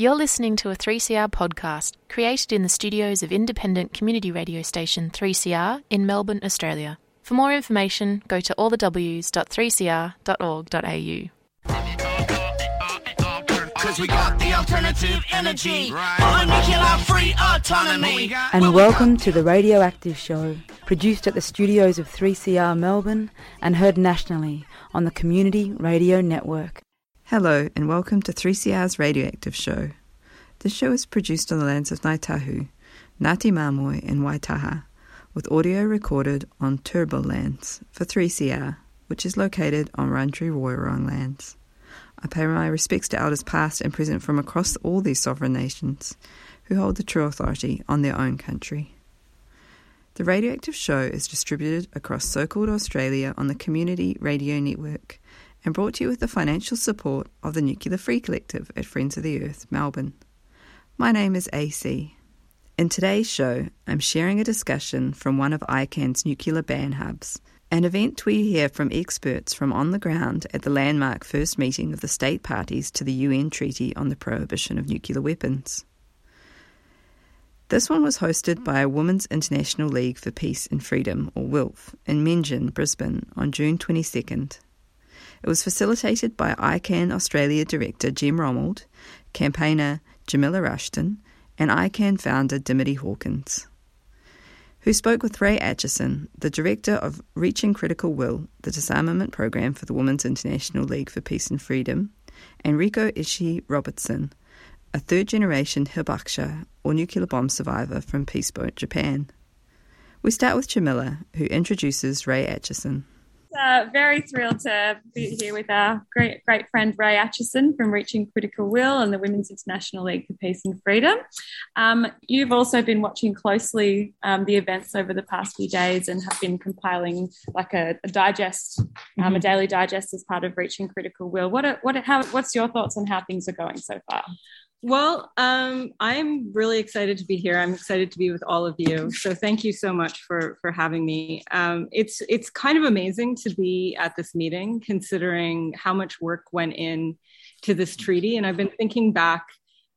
You're listening to a 3CR podcast created in the studios of independent community radio station 3CR in Melbourne, Australia. For more information, go to allthews.3cr.org.au. Cause we got the alternative energy. Right. Free autonomy. And welcome to the Radioactive Show, produced at the studios of 3CR Melbourne and heard nationally on the Community Radio Network. Hello, and welcome to 3CR's Radioactive Show. This show is produced on the lands of Ngāi Tahu, Ngāti Māmoe, and Waitaha, with audio recorded on Turrbal lands for 3CR, which is located on Wurundjeri Woiwurrung lands. I pay my respects to elders past and present from across all these sovereign nations who hold the true authority on their own country. The Radioactive Show is distributed across so called Australia on the Community Radio Network and brought to you with the financial support of the Nuclear Free Collective at Friends of the Earth, Melbourne. My name is AC. In today's show, I'm sharing a discussion from one of ICAN's nuclear ban hubs, an event we hear from experts from on the ground at the landmark first meeting of the state parties to the UN Treaty on the Prohibition of Nuclear Weapons. This one was hosted by a Women's International League for Peace and Freedom, or WILF, in Meanjin, Brisbane, on June 22nd. It was facilitated by ICAN Australia Director Gem Romuld, campaigner Jamila Rushton, and ICAN founder Dimity Hawkins, who spoke with Ray Acheson, the director of Reaching Critical Will, the disarmament program for the Women's International League for Peace and Freedom, and Riko Ishii Robertson, a third generation hibakusha or nuclear bomb survivor from Peaceboat, Japan. We start with Jamila, who introduces Ray Acheson. Uh, very thrilled to be here with our great great friend Ray Acheson from Reaching Critical Will and the Women's International League for Peace and Freedom. Um, you've also been watching closely um, the events over the past few days and have been compiling like a, a digest, um, mm-hmm. a daily digest as part of Reaching Critical Will. What are, what are, how what's your thoughts on how things are going so far? Well, um, I'm really excited to be here. I'm excited to be with all of you. So thank you so much for for having me. Um, it's it's kind of amazing to be at this meeting, considering how much work went in to this treaty. And I've been thinking back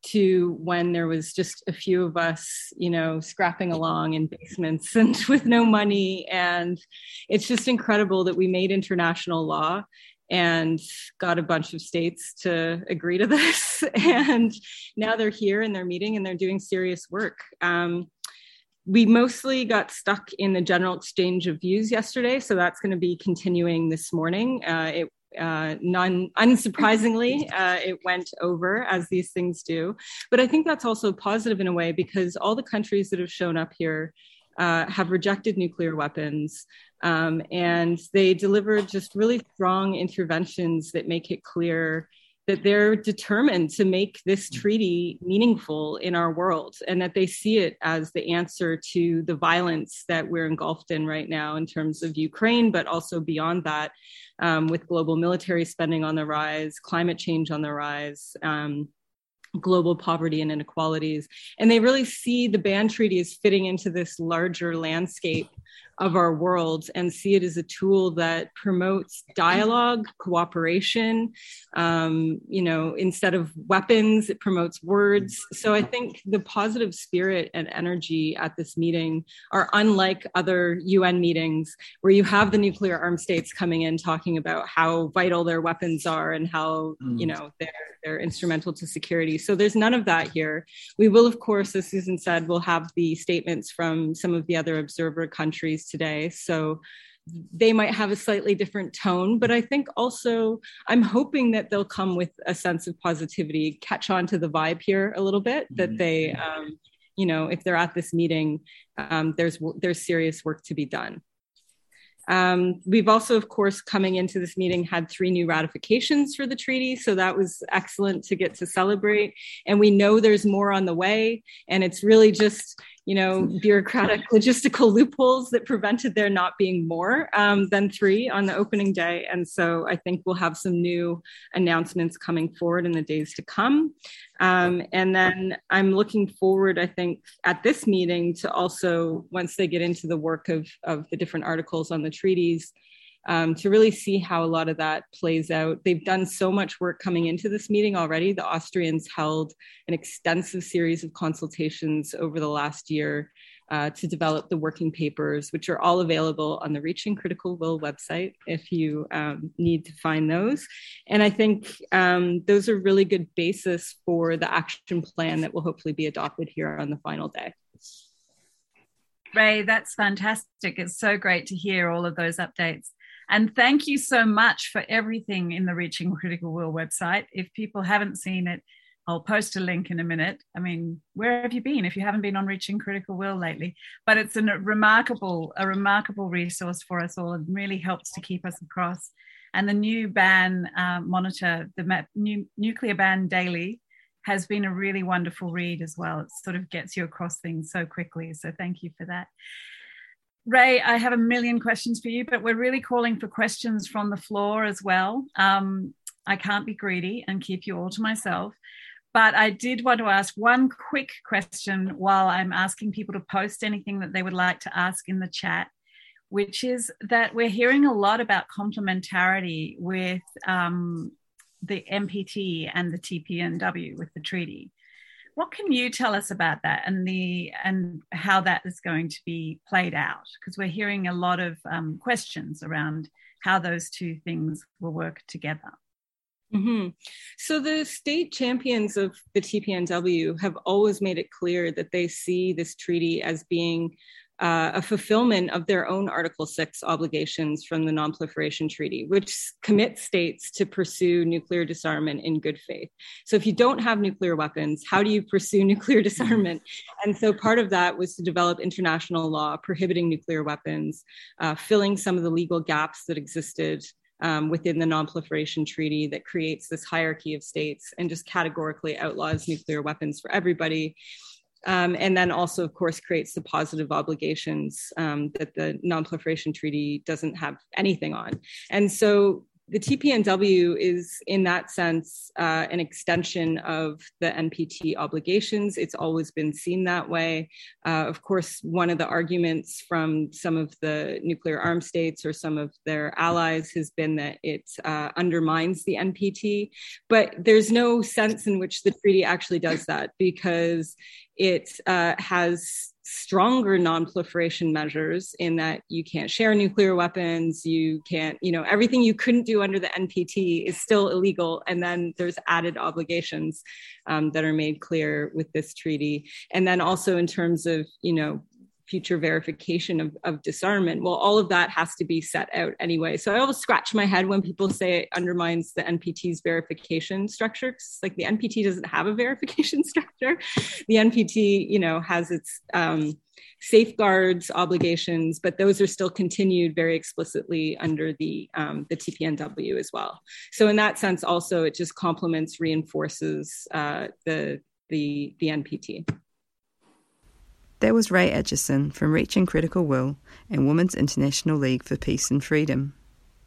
to when there was just a few of us, you know, scrapping along in basements and with no money. And it's just incredible that we made international law and got a bunch of states to agree to this. and now they're here and they're meeting and they're doing serious work. Um, we mostly got stuck in the general exchange of views yesterday, so that's going to be continuing this morning. Uh, it uh, unsurprisingly, uh, it went over as these things do. But I think that's also positive in a way because all the countries that have shown up here uh, have rejected nuclear weapons. Um, and they delivered just really strong interventions that make it clear that they're determined to make this treaty meaningful in our world and that they see it as the answer to the violence that we're engulfed in right now in terms of Ukraine, but also beyond that, um, with global military spending on the rise, climate change on the rise. Um, global poverty and inequalities. And they really see the ban treaty as fitting into this larger landscape of our world and see it as a tool that promotes dialogue, cooperation. Um, you know, instead of weapons, it promotes words. So I think the positive spirit and energy at this meeting are unlike other UN meetings where you have the nuclear armed states coming in talking about how vital their weapons are and how, mm. you know, they're, they're instrumental to security. So there's none of that here. We will, of course, as Susan said, we'll have the statements from some of the other observer countries today. So they might have a slightly different tone, but I think also I'm hoping that they'll come with a sense of positivity, catch on to the vibe here a little bit, that mm-hmm. they, um, you know, if they're at this meeting, um, there's there's serious work to be done. Um, we've also, of course, coming into this meeting, had three new ratifications for the treaty. So that was excellent to get to celebrate. And we know there's more on the way. And it's really just, you know, bureaucratic logistical loopholes that prevented there not being more um, than three on the opening day. And so I think we'll have some new announcements coming forward in the days to come. Um, and then I'm looking forward, I think, at this meeting to also, once they get into the work of, of the different articles on the treaties, um, to really see how a lot of that plays out. They've done so much work coming into this meeting already. The Austrians held an extensive series of consultations over the last year uh, to develop the working papers, which are all available on the Reaching Critical Will website if you um, need to find those. And I think um, those are really good basis for the action plan that will hopefully be adopted here on the final day. Ray, that's fantastic. It's so great to hear all of those updates. And thank you so much for everything in the Reaching Critical Will website. If people haven't seen it, I'll post a link in a minute. I mean, where have you been if you haven't been on Reaching Critical Will lately? But it's a remarkable, a remarkable resource for us all and really helps to keep us across. And the new ban uh, monitor, the new nuclear ban daily, has been a really wonderful read as well. It sort of gets you across things so quickly. So thank you for that. Ray, I have a million questions for you, but we're really calling for questions from the floor as well. Um, I can't be greedy and keep you all to myself. But I did want to ask one quick question while I'm asking people to post anything that they would like to ask in the chat, which is that we're hearing a lot about complementarity with um, the NPT and the TPNW with the treaty. What can you tell us about that and the and how that is going to be played out? Because we're hearing a lot of um, questions around how those two things will work together. Mm-hmm. So the state champions of the TPNW have always made it clear that they see this treaty as being uh, a fulfillment of their own Article 6 obligations from the Nonproliferation Treaty, which commits states to pursue nuclear disarmament in good faith. So, if you don't have nuclear weapons, how do you pursue nuclear disarmament? And so, part of that was to develop international law prohibiting nuclear weapons, uh, filling some of the legal gaps that existed um, within the Non-Proliferation Treaty that creates this hierarchy of states and just categorically outlaws nuclear weapons for everybody. Um, and then also, of course, creates the positive obligations um, that the Non-Proliferation Treaty doesn't have anything on. And so the TPNW is, in that sense, uh, an extension of the NPT obligations. It's always been seen that way. Uh, of course, one of the arguments from some of the nuclear armed states or some of their allies has been that it uh, undermines the NPT. But there's no sense in which the treaty actually does that because it uh, has stronger non-proliferation measures in that you can't share nuclear weapons you can't you know everything you couldn't do under the npt is still illegal. And then there's added obligations um, that are made clear with this treaty. And then also in terms of you know future verification of, of disarmament. Well, all of that has to be set out anyway. So I always scratch my head when people say it undermines the NPT's verification structure. Cause like the NPT doesn't have a verification structure. The NPT, you know, has its um, safeguards obligations, but those are still continued very explicitly under the um, the TPNW as well. So in that sense, also it just complements, reinforces uh, the the the NPT. That was Ray Acheson from Reaching Critical Will and Women's International League for Peace and Freedom.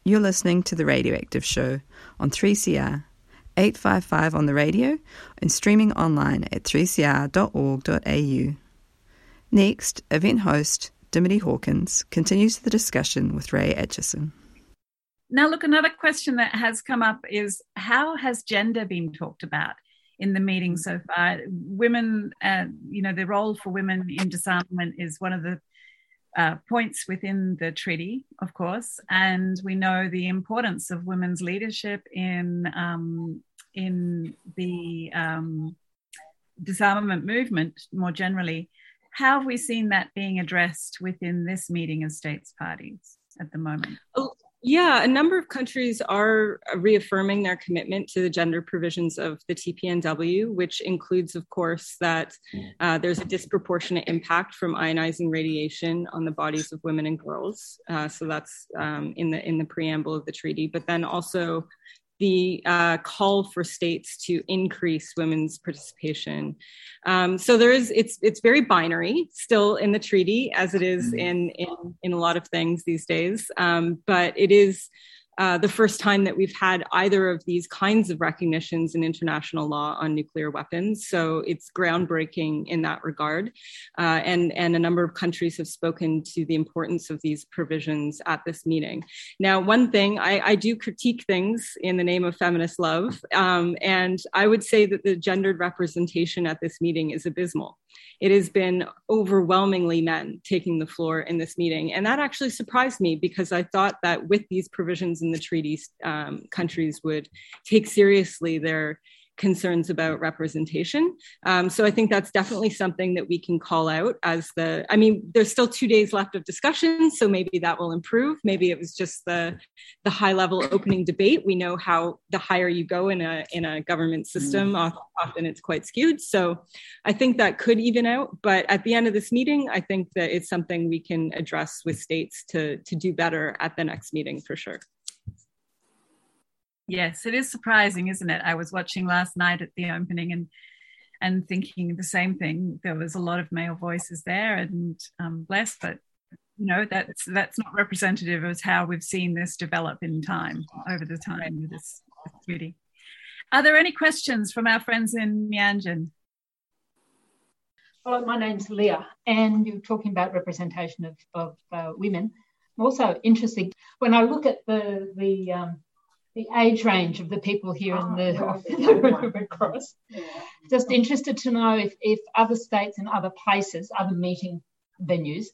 You're listening to The Radioactive Show on 3CR, 855 on the radio, and streaming online at 3cr.org.au. Next, event host Dimity Hawkins continues the discussion with Ray Acheson. Now, look, another question that has come up is how has gender been talked about in the meeting so far. Women, uh, you know, the role for women in disarmament is one of the uh, points within the treaty, of course, and we know the importance of women's leadership in um, in the um, disarmament movement more generally. How have we seen that being addressed within this meeting of states parties at the moment? Oh, yeah, a number of countries are reaffirming their commitment to the gender provisions of the TPNW, which includes, of course, that uh, there's a disproportionate impact from ionizing radiation on the bodies of women and girls. Uh, so that's um, in the in the preamble of the treaty, but then also the uh, call for states to increase women's participation. Um, so there is it's it's very binary still in the treaty as it is mm-hmm. in in, in a lot of things these days, um, but it is. Uh, the first time that we've had either of these kinds of recognitions in international law on nuclear weapons. So it's groundbreaking in that regard. Uh, and, and a number of countries have spoken to the importance of these provisions at this meeting. Now, one thing, I, I do critique things in the name of feminist love. Um, and I would say that the gendered representation at this meeting is abysmal it has been overwhelmingly men taking the floor in this meeting. And that actually surprised me because I thought that with these provisions in the treaties, um, countries would take seriously their concerns about representation. Um, so I think that's definitely something that we can call out as the, I mean, there's still two days left of discussion, so maybe that will improve. Maybe it was just the, the high level opening debate. We know how the higher you go in a, in a government system, mm. often it's quite skewed. So I think that could even out. But at the end of this meeting, I think that it's something we can address with states to, to do better at the next meeting for sure. Yes, it is surprising, isn't it? I was watching last night at the opening and and thinking the same thing. There was a lot of male voices there, and um, bless, but you know that's that's not representative of how we've seen this develop in time over the time this, treaty. Are there any questions from our friends in Meanjin? Well, my name's Leah, and you're talking about representation of, of uh, women. I'm also interested when I look at the the um, the age range of the people here in the, oh, Red Cross. Just interested to know if, if other states and other places, other meeting venues,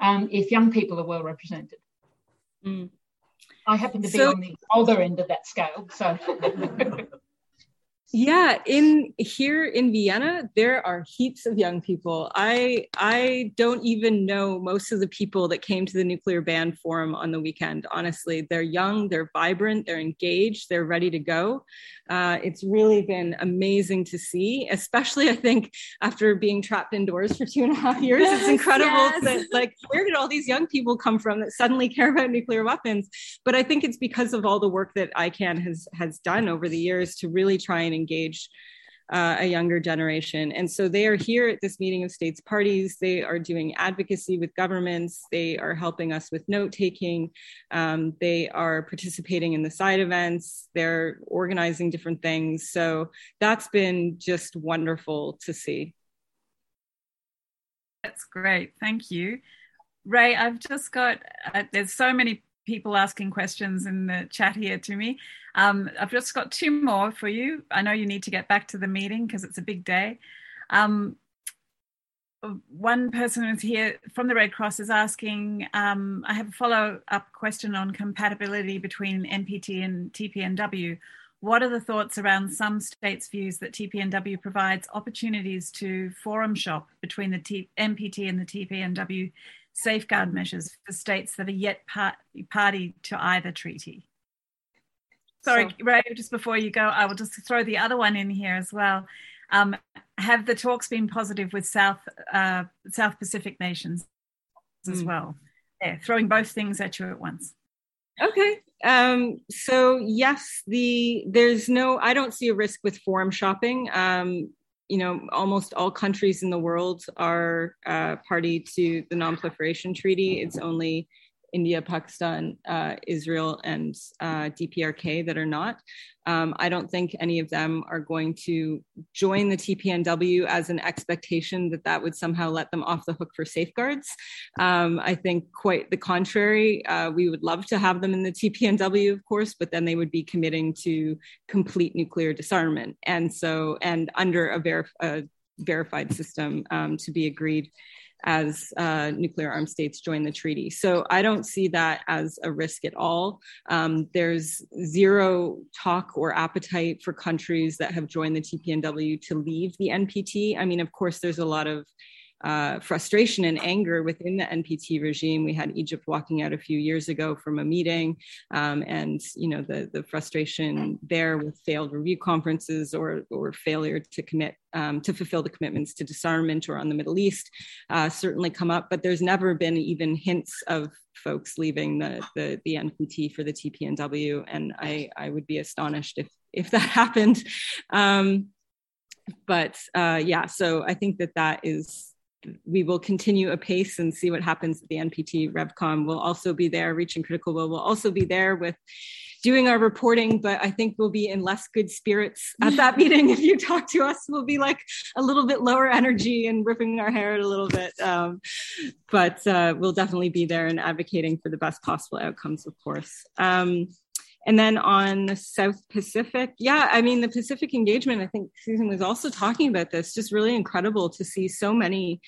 um, if young people are well represented. Mm. I happen to be so, on the older end of that scale, so. yeah in here in vienna there are heaps of young people. I i don't even know most of the people that came to the nuclear ban forum on the weekend. Honestly they're young they're vibrant they're engaged they're ready to go. Uh, it's really been amazing to see especially i think after being trapped indoors for two and a half years. Yes, it's incredible yes. that like where did all these young people come from that suddenly care about nuclear weapons? But i think it's because of all the work that ICAN has has done over the years to really try and engage uh, a younger generation. And so they are here at this meeting of states parties. They are doing advocacy with governments. They are helping us with note taking. Um, they are participating in the side events. They're organizing different things. So that's been just wonderful to see. That's great. Thank you. Ray, I've just got, uh, there's so many people asking questions in the chat here to me. Um, I've just got two more for you. I know you need to get back to the meeting because it's a big day. Um, one person who's here from the Red Cross is asking, um, I have a follow up question on compatibility between NPT and TPNW. What are the thoughts around some states' views that TPNW provides opportunities to forum shop between the T- NPT and the TPNW safeguard measures for states that are yet part, party to either treaty. Sorry, so, Ray, just before you go, I will just throw the other one in here as well. Um, have the talks been positive with South uh, South Pacific nations as mm. well? Yeah, throwing both things at you at once. Okay. Um, so yes, the there's no I don't see a risk with forum shopping. Um, you know, almost all countries in the world are uh, party to the Non-Proliferation Treaty. It's only India, Pakistan, uh, Israel, and uh, DPRK that are not. Um, I don't think any of them are going to join the TPNW as an expectation that that would somehow let them off the hook for safeguards. Um, I think quite the contrary. Uh, we would love to have them in the TPNW, of course, but then they would be committing to complete nuclear disarmament, and so and under a, a verified system um, to be agreed as uh, nuclear armed states join the treaty. So I don't see that as a risk at all. Um, there's zero talk or appetite for countries that have joined the TPNW to leave the NPT. I mean, of course, there's a lot of uh, frustration and anger within the NPT regime. We had Egypt walking out a few years ago from a meeting, um, and you know the the frustration there with failed review conferences or or failure to commit um, to fulfill the commitments to disarmament or on the Middle East uh, certainly come up. But there's never been even hints of folks leaving the the, the NPT for the TPNW, and I I would be astonished if if that happened. Um, but uh, yeah, so I think that that is we will continue apace and see what happens at the NPT RevCon. We'll also be there, Reaching Critical Will We'll also be there with doing our reporting, but I think we'll be in less good spirits at that meeting. If you talk to us, we'll be like a little bit lower energy and ripping our hair out a little bit. Um, but uh, we'll definitely be there and advocating for the best possible outcomes, of course. Um, and then on the South Pacific, yeah, I mean, the Pacific engagement, I think Susan was also talking about this, just really incredible to see so many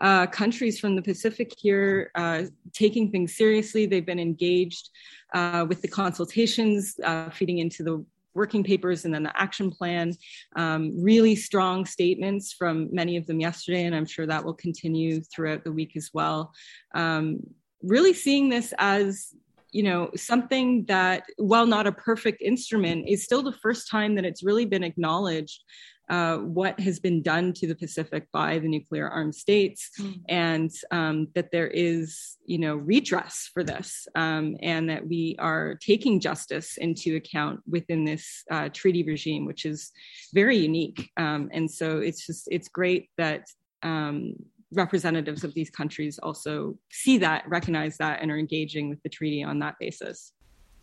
uh, countries from the Pacific here uh, taking things seriously. They've been engaged uh, with the consultations, uh, feeding into the working papers and then the action plan. Um, really strong statements from many of them yesterday, and I'm sure that will continue throughout the week as well. Um, really seeing this as you know something that while not a perfect instrument is still the first time that it's really been acknowledged uh, what has been done to the Pacific by the nuclear armed states, mm. and um, that there is, you know, redress for this, um, and that we are taking justice into account within this uh, treaty regime, which is very unique. Um, and so it's just it's great that um, representatives of these countries also see that, recognize that, and are engaging with the treaty on that basis.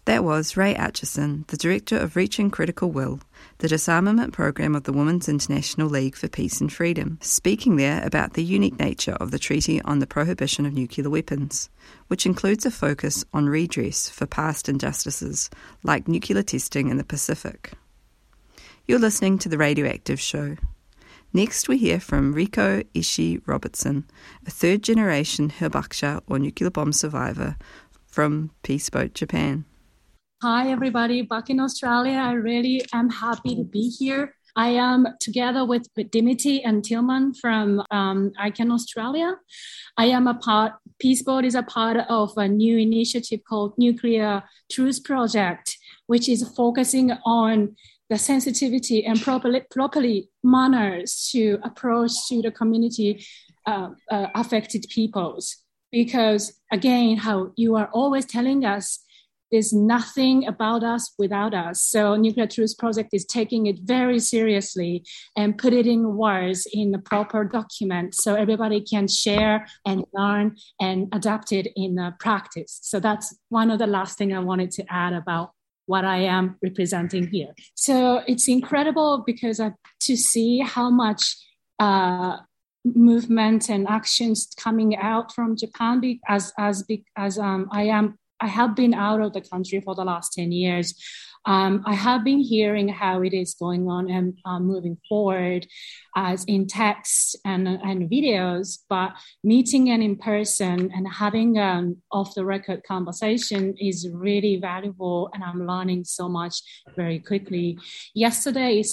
That was Ray Acheson, the director of Reaching Critical Will, the disarmament program of the Women's International League for Peace and Freedom, speaking there about the unique nature of the Treaty on the Prohibition of Nuclear Weapons, which includes a focus on redress for past injustices like nuclear testing in the Pacific. You're listening to The Radioactive Show. Next, we hear from Riko Ishii Robertson, a third generation hibakusha or nuclear bomb survivor from Peace Boat, Japan. Hi, everybody. Back in Australia, I really am happy to be here. I am together with Dimity and Tilman from um, ICAN Australia. I am a part, Peace Boat is a part of a new initiative called Nuclear Truth Project, which is focusing on the sensitivity and properly, properly manners to approach to the community uh, uh, affected peoples. Because again, how you are always telling us there's nothing about us without us. So Nuclear Truth Project is taking it very seriously and put it in words in the proper document so everybody can share and learn and adapt it in practice. So that's one of the last thing I wanted to add about what I am representing here. So it's incredible because uh, to see how much uh, movement and actions coming out from Japan as as as um, I am I have been out of the country for the last 10 years. Um, I have been hearing how it is going on and uh, moving forward as in text and, and videos, but meeting and in person and having an off the record conversation is really valuable. And I'm learning so much very quickly. Yesterday,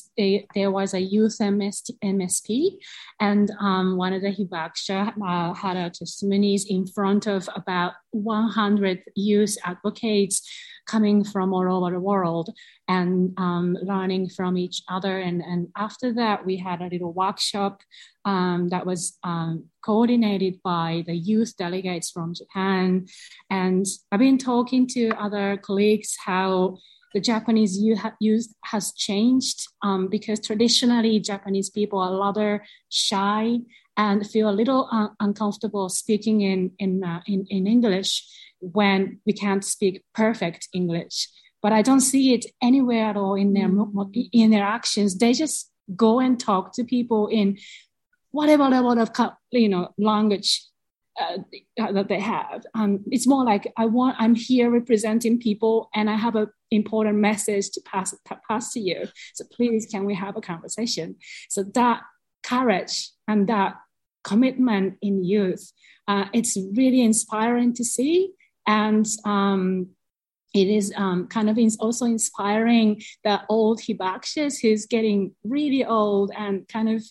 there was a youth MS, MSP, and um, one of the hibakusha uh, had a testimonies in front of about 100 youth advocates coming from all over the world and um, learning from each other. And, and after that, we had a little workshop um, that was um, coordinated by the youth delegates from Japan. And I've been talking to other colleagues how the Japanese youth has changed um, because traditionally Japanese people are rather shy and feel a little uh, uncomfortable speaking in in, uh, in in English when we can't speak perfect English. But I don't see it anywhere at all in their in their actions. They just go and talk to people in whatever level of you know language uh, that they have. Um, it's more like I want. I'm here representing people, and I have an important message to pass to pass to you. So please, can we have a conversation? So that courage and that commitment in youth, uh, it's really inspiring to see. And um, it is um, kind of also inspiring the old hibakshis who's getting really old and kind of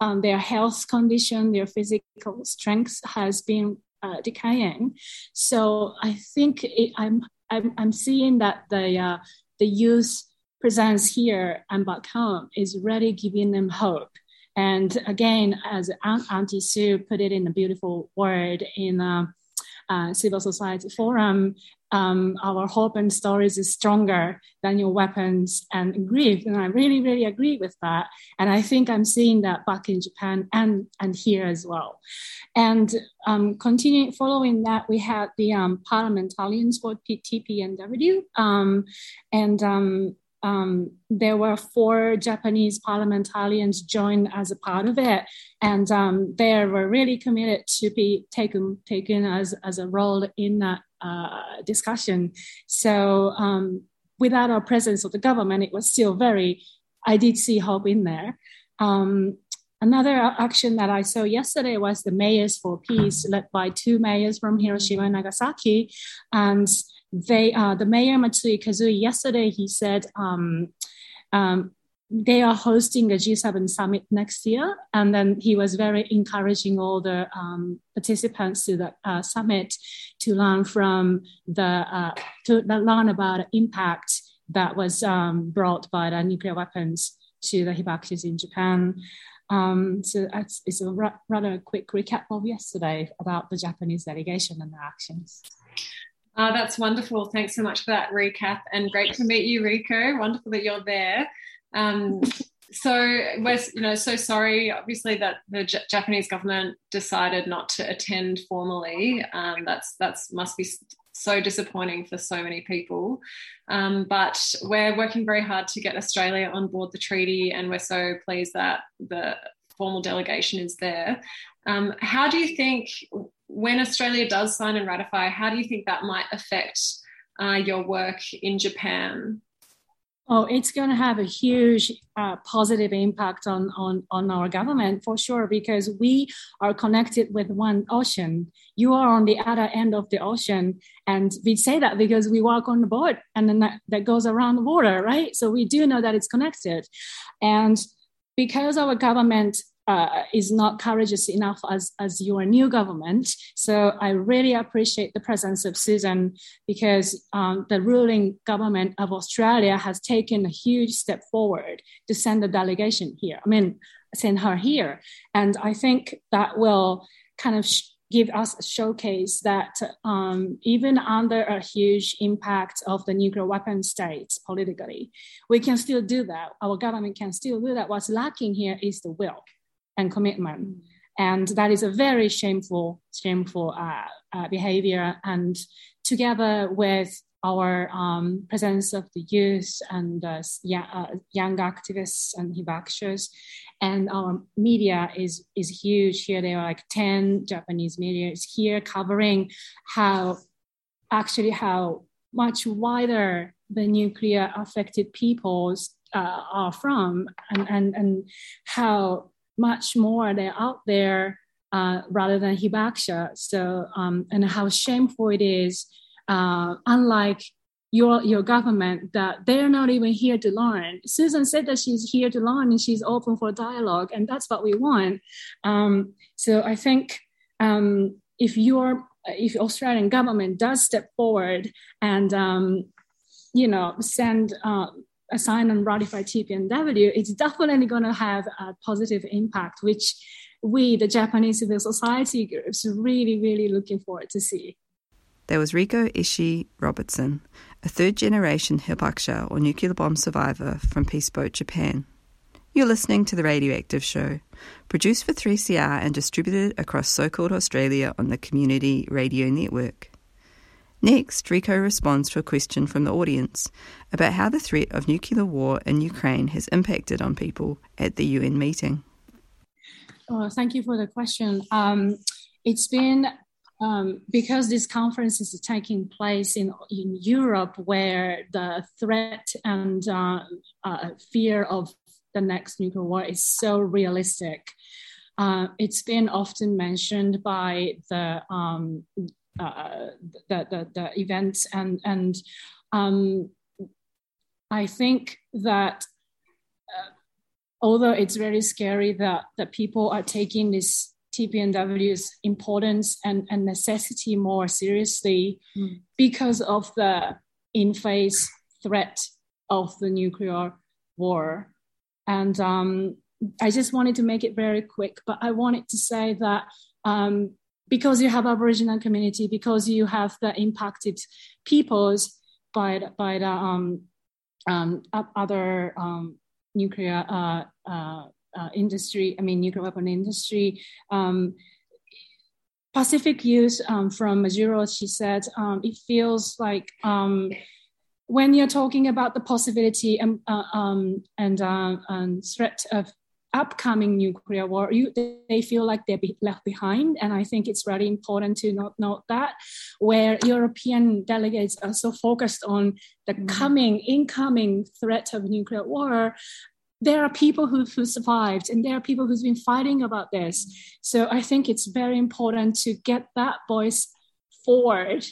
um, their health condition, their physical strength has been uh, decaying. So I think it, I'm, I'm, I'm seeing that the uh, the youth presence here and back home is really giving them hope. And again, as Auntie Sue put it in a beautiful word in. Uh, uh, civil society forum, um, our hope and stories is stronger than your weapons and grief. And I really, really agree with that. And I think I'm seeing that back in Japan and, and here as well. And um, continuing following that, we had the um, parliamentarians for TPNW. Um, and um, there were four Japanese parliamentarians joined as a part of it, and um, they were really committed to be taken taken as, as a role in that uh, discussion. So um, without our presence of the government, it was still very. I did see hope in there. Um, another action that I saw yesterday was the Mayors for Peace, led by two mayors from Hiroshima and Nagasaki, and they uh, the mayor Matsui Kazumi yesterday he said um, um, they are hosting a G7 summit next year, and then he was very encouraging all the um, participants to the uh, summit to learn from the uh, to learn about the impact that was um, brought by the nuclear weapons to the hibakushis in Japan. Um, so it's a rather quick recap of yesterday about the Japanese delegation and their actions. Uh, that's wonderful. Thanks so much for that recap and great to meet you, Rico. Wonderful that you're there. Um, so we're you know so sorry obviously that the J- Japanese government decided not to attend formally. Um, that's that's must be so disappointing for so many people. Um, but we're working very hard to get Australia on board the treaty, and we're so pleased that the formal delegation is there. Um, how do you think when Australia does sign and ratify, how do you think that might affect uh, your work in Japan? Oh, it's going to have a huge uh, positive impact on, on, on our government for sure, because we are connected with one ocean. You are on the other end of the ocean. And we say that because we walk on the boat and then that, that goes around the water, right? So we do know that it's connected. And because our government uh, is not courageous enough as, as your new government. So I really appreciate the presence of Susan because um, the ruling government of Australia has taken a huge step forward to send a delegation here. I mean, send her here. And I think that will kind of sh- give us a showcase that um, even under a huge impact of the nuclear weapon states politically, we can still do that. Our government can still do that. What's lacking here is the will and commitment. And that is a very shameful, shameful uh, uh, behavior. And together with our um, presence of the youth and uh, young, young, activists and hibakushis, and our media is is huge here. There are like ten Japanese media is here covering how actually how much wider the nuclear affected peoples uh, are from, and and and how much more they're out there uh, rather than hibakusha. So, um, and how shameful it is, uh, unlike your, your government, that they're not even here to learn. Susan said that she's here to learn and she's open for dialogue, and that's what we want. Um, so I think um, if your if Australian government does step forward and um, you know send uh, assign and ratify TPNW, it's definitely going to have a positive impact, which we, the Japanese civil society groups, are really, really looking forward to see. There was Riko Ishii Robertson, a third generation hibakusha or nuclear bomb survivor from Peaceboat, Japan. You're listening to The Radioactive Show, produced for 3CR and distributed across so called Australia on the Community Radio Network. Next, Rico responds to a question from the audience about how the threat of nuclear war in Ukraine has impacted on people at the UN meeting. Oh, thank you for the question. Um, it's been um, because this conference is taking place in, in Europe, where the threat and uh, uh, fear of the next nuclear war is so realistic. Uh, it's been often mentioned by the um, uh, the, the, the events and and um, I think that uh, although it's very scary that that people are taking this TPNW's importance and, and necessity more seriously mm. because of the in-face threat of the nuclear war. And um, I just wanted to make it very quick, but I wanted to say that um, because you have Aboriginal community, because you have the impacted peoples by the, by the um, um, other um, nuclear uh, uh, uh, industry, I mean nuclear weapon industry. Um, Pacific use um, from Majuro, she said, um, it feels like when you're talking about the possibility and, uh, and, uh, and threat of upcoming nuclear war, you, they feel like they're be left behind. And I think it's really important to not note that, where European delegates are so focused on the mm. coming, incoming threat of nuclear war. There are people who, who survived, and there are people who've been fighting about this. So I think it's very important to get that voice forward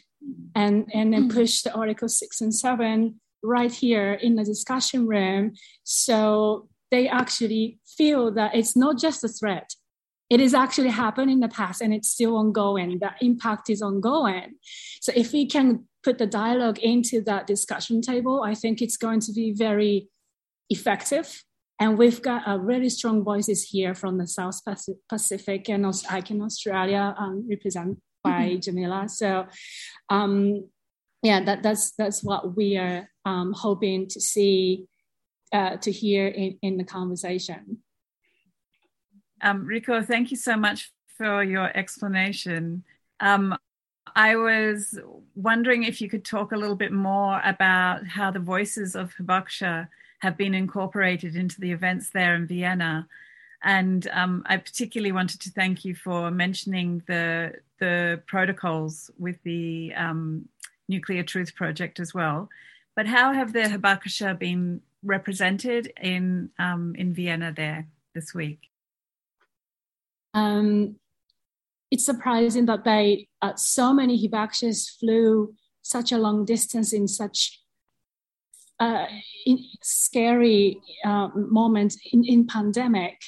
and, and then mm. push the Article 6 and 7 right here in the discussion room so they actually feel that it's not just a threat. It has actually happened in the past and it's still ongoing. The impact is ongoing. So if we can put the dialogue into that discussion table, I think it's going to be very effective. And we've got a really strong voices here from the South Pacific and also ICAN Australia, um, represented by mm-hmm. Jamila. So, um, yeah, that, that's that's what we are um, hoping to see uh, to hear in, in the conversation. Um, Rico, thank you so much for your explanation. Um, I was wondering if you could talk a little bit more about how the voices of Hibakusha have been incorporated into the events there in Vienna. And um, I particularly wanted to thank you for mentioning the, the protocols with the um, Nuclear Truth Project as well. But how have the Hibakusha been represented in um, in Vienna there this week? Um, it's surprising that they uh, so many Hibakushas flew such a long distance in such uh, in scary uh, moment in, in pandemic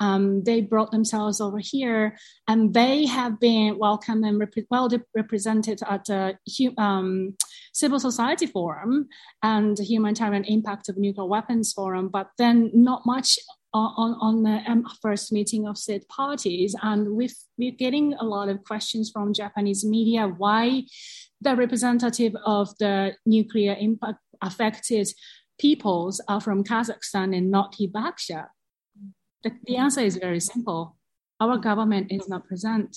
um, they brought themselves over here and they have been welcome and rep- well represented at the um, civil society forum and the humanitarian impact of nuclear weapons forum but then not much on, on the um, first meeting of said parties. And we've, we're getting a lot of questions from japanese media why the representative of the nuclear impact affected peoples are from kazakhstan and not hibakusha the, the answer is very simple. Our government is not present,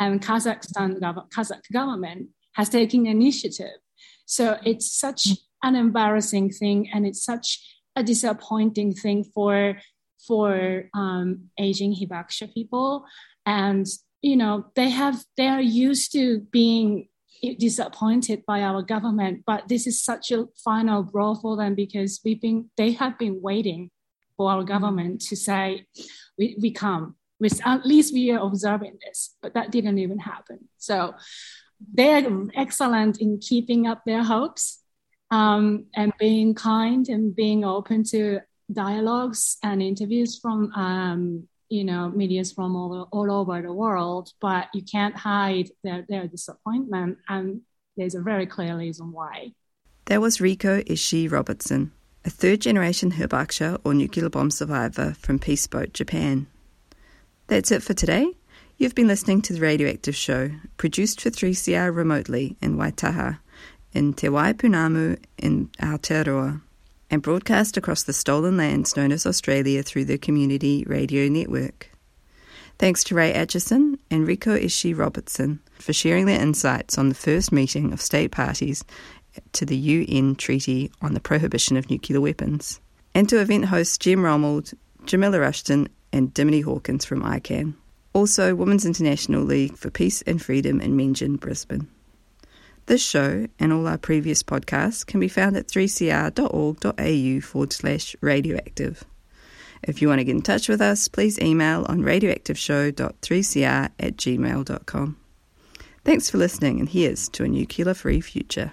and Kazakhstan Kazakh government has taken initiative. So it's such an embarrassing thing, and it's such a disappointing thing for for um, aging Hibakusha people. And you know they have they are used to being disappointed by our government, but this is such a final blow for them because we've been they have been waiting for our government to say, we, we come, at least we are observing this, but that didn't even happen. So they're excellent in keeping up their hopes um, and being kind and being open to dialogues and interviews from um, you know medias from all, all over the world but you can't hide their, their disappointment and there's a very clear reason why. That was Rico Ishii Robertson a third generation Hibakusha or nuclear bomb survivor from Peace Boat, Japan. That's it for today. You've been listening to The Radioactive Show, produced for 3CR remotely in Waitaha, in Te Waipounamu in Aotearoa, and broadcast across the stolen lands known as Australia through the Community Radio Network. Thanks to Ray Acheson and Rico Ishii Robertson for sharing their insights on the first meeting of state parties to the UN Treaty on the Prohibition of Nuclear Weapons, and to event hosts Gem Romuld, Jamila Rushton, and Dimity Hawkins from ICAN. Also, Women's International League for Peace and Freedom in Meanjin, Brisbane. This show and all our previous podcasts can be found at 3cr.org.au forward slash radioactive. If you want to get in touch with us, please email on radioactiveshow.3cr at gmail.com. Thanks for listening, and here's to a nuclear free future.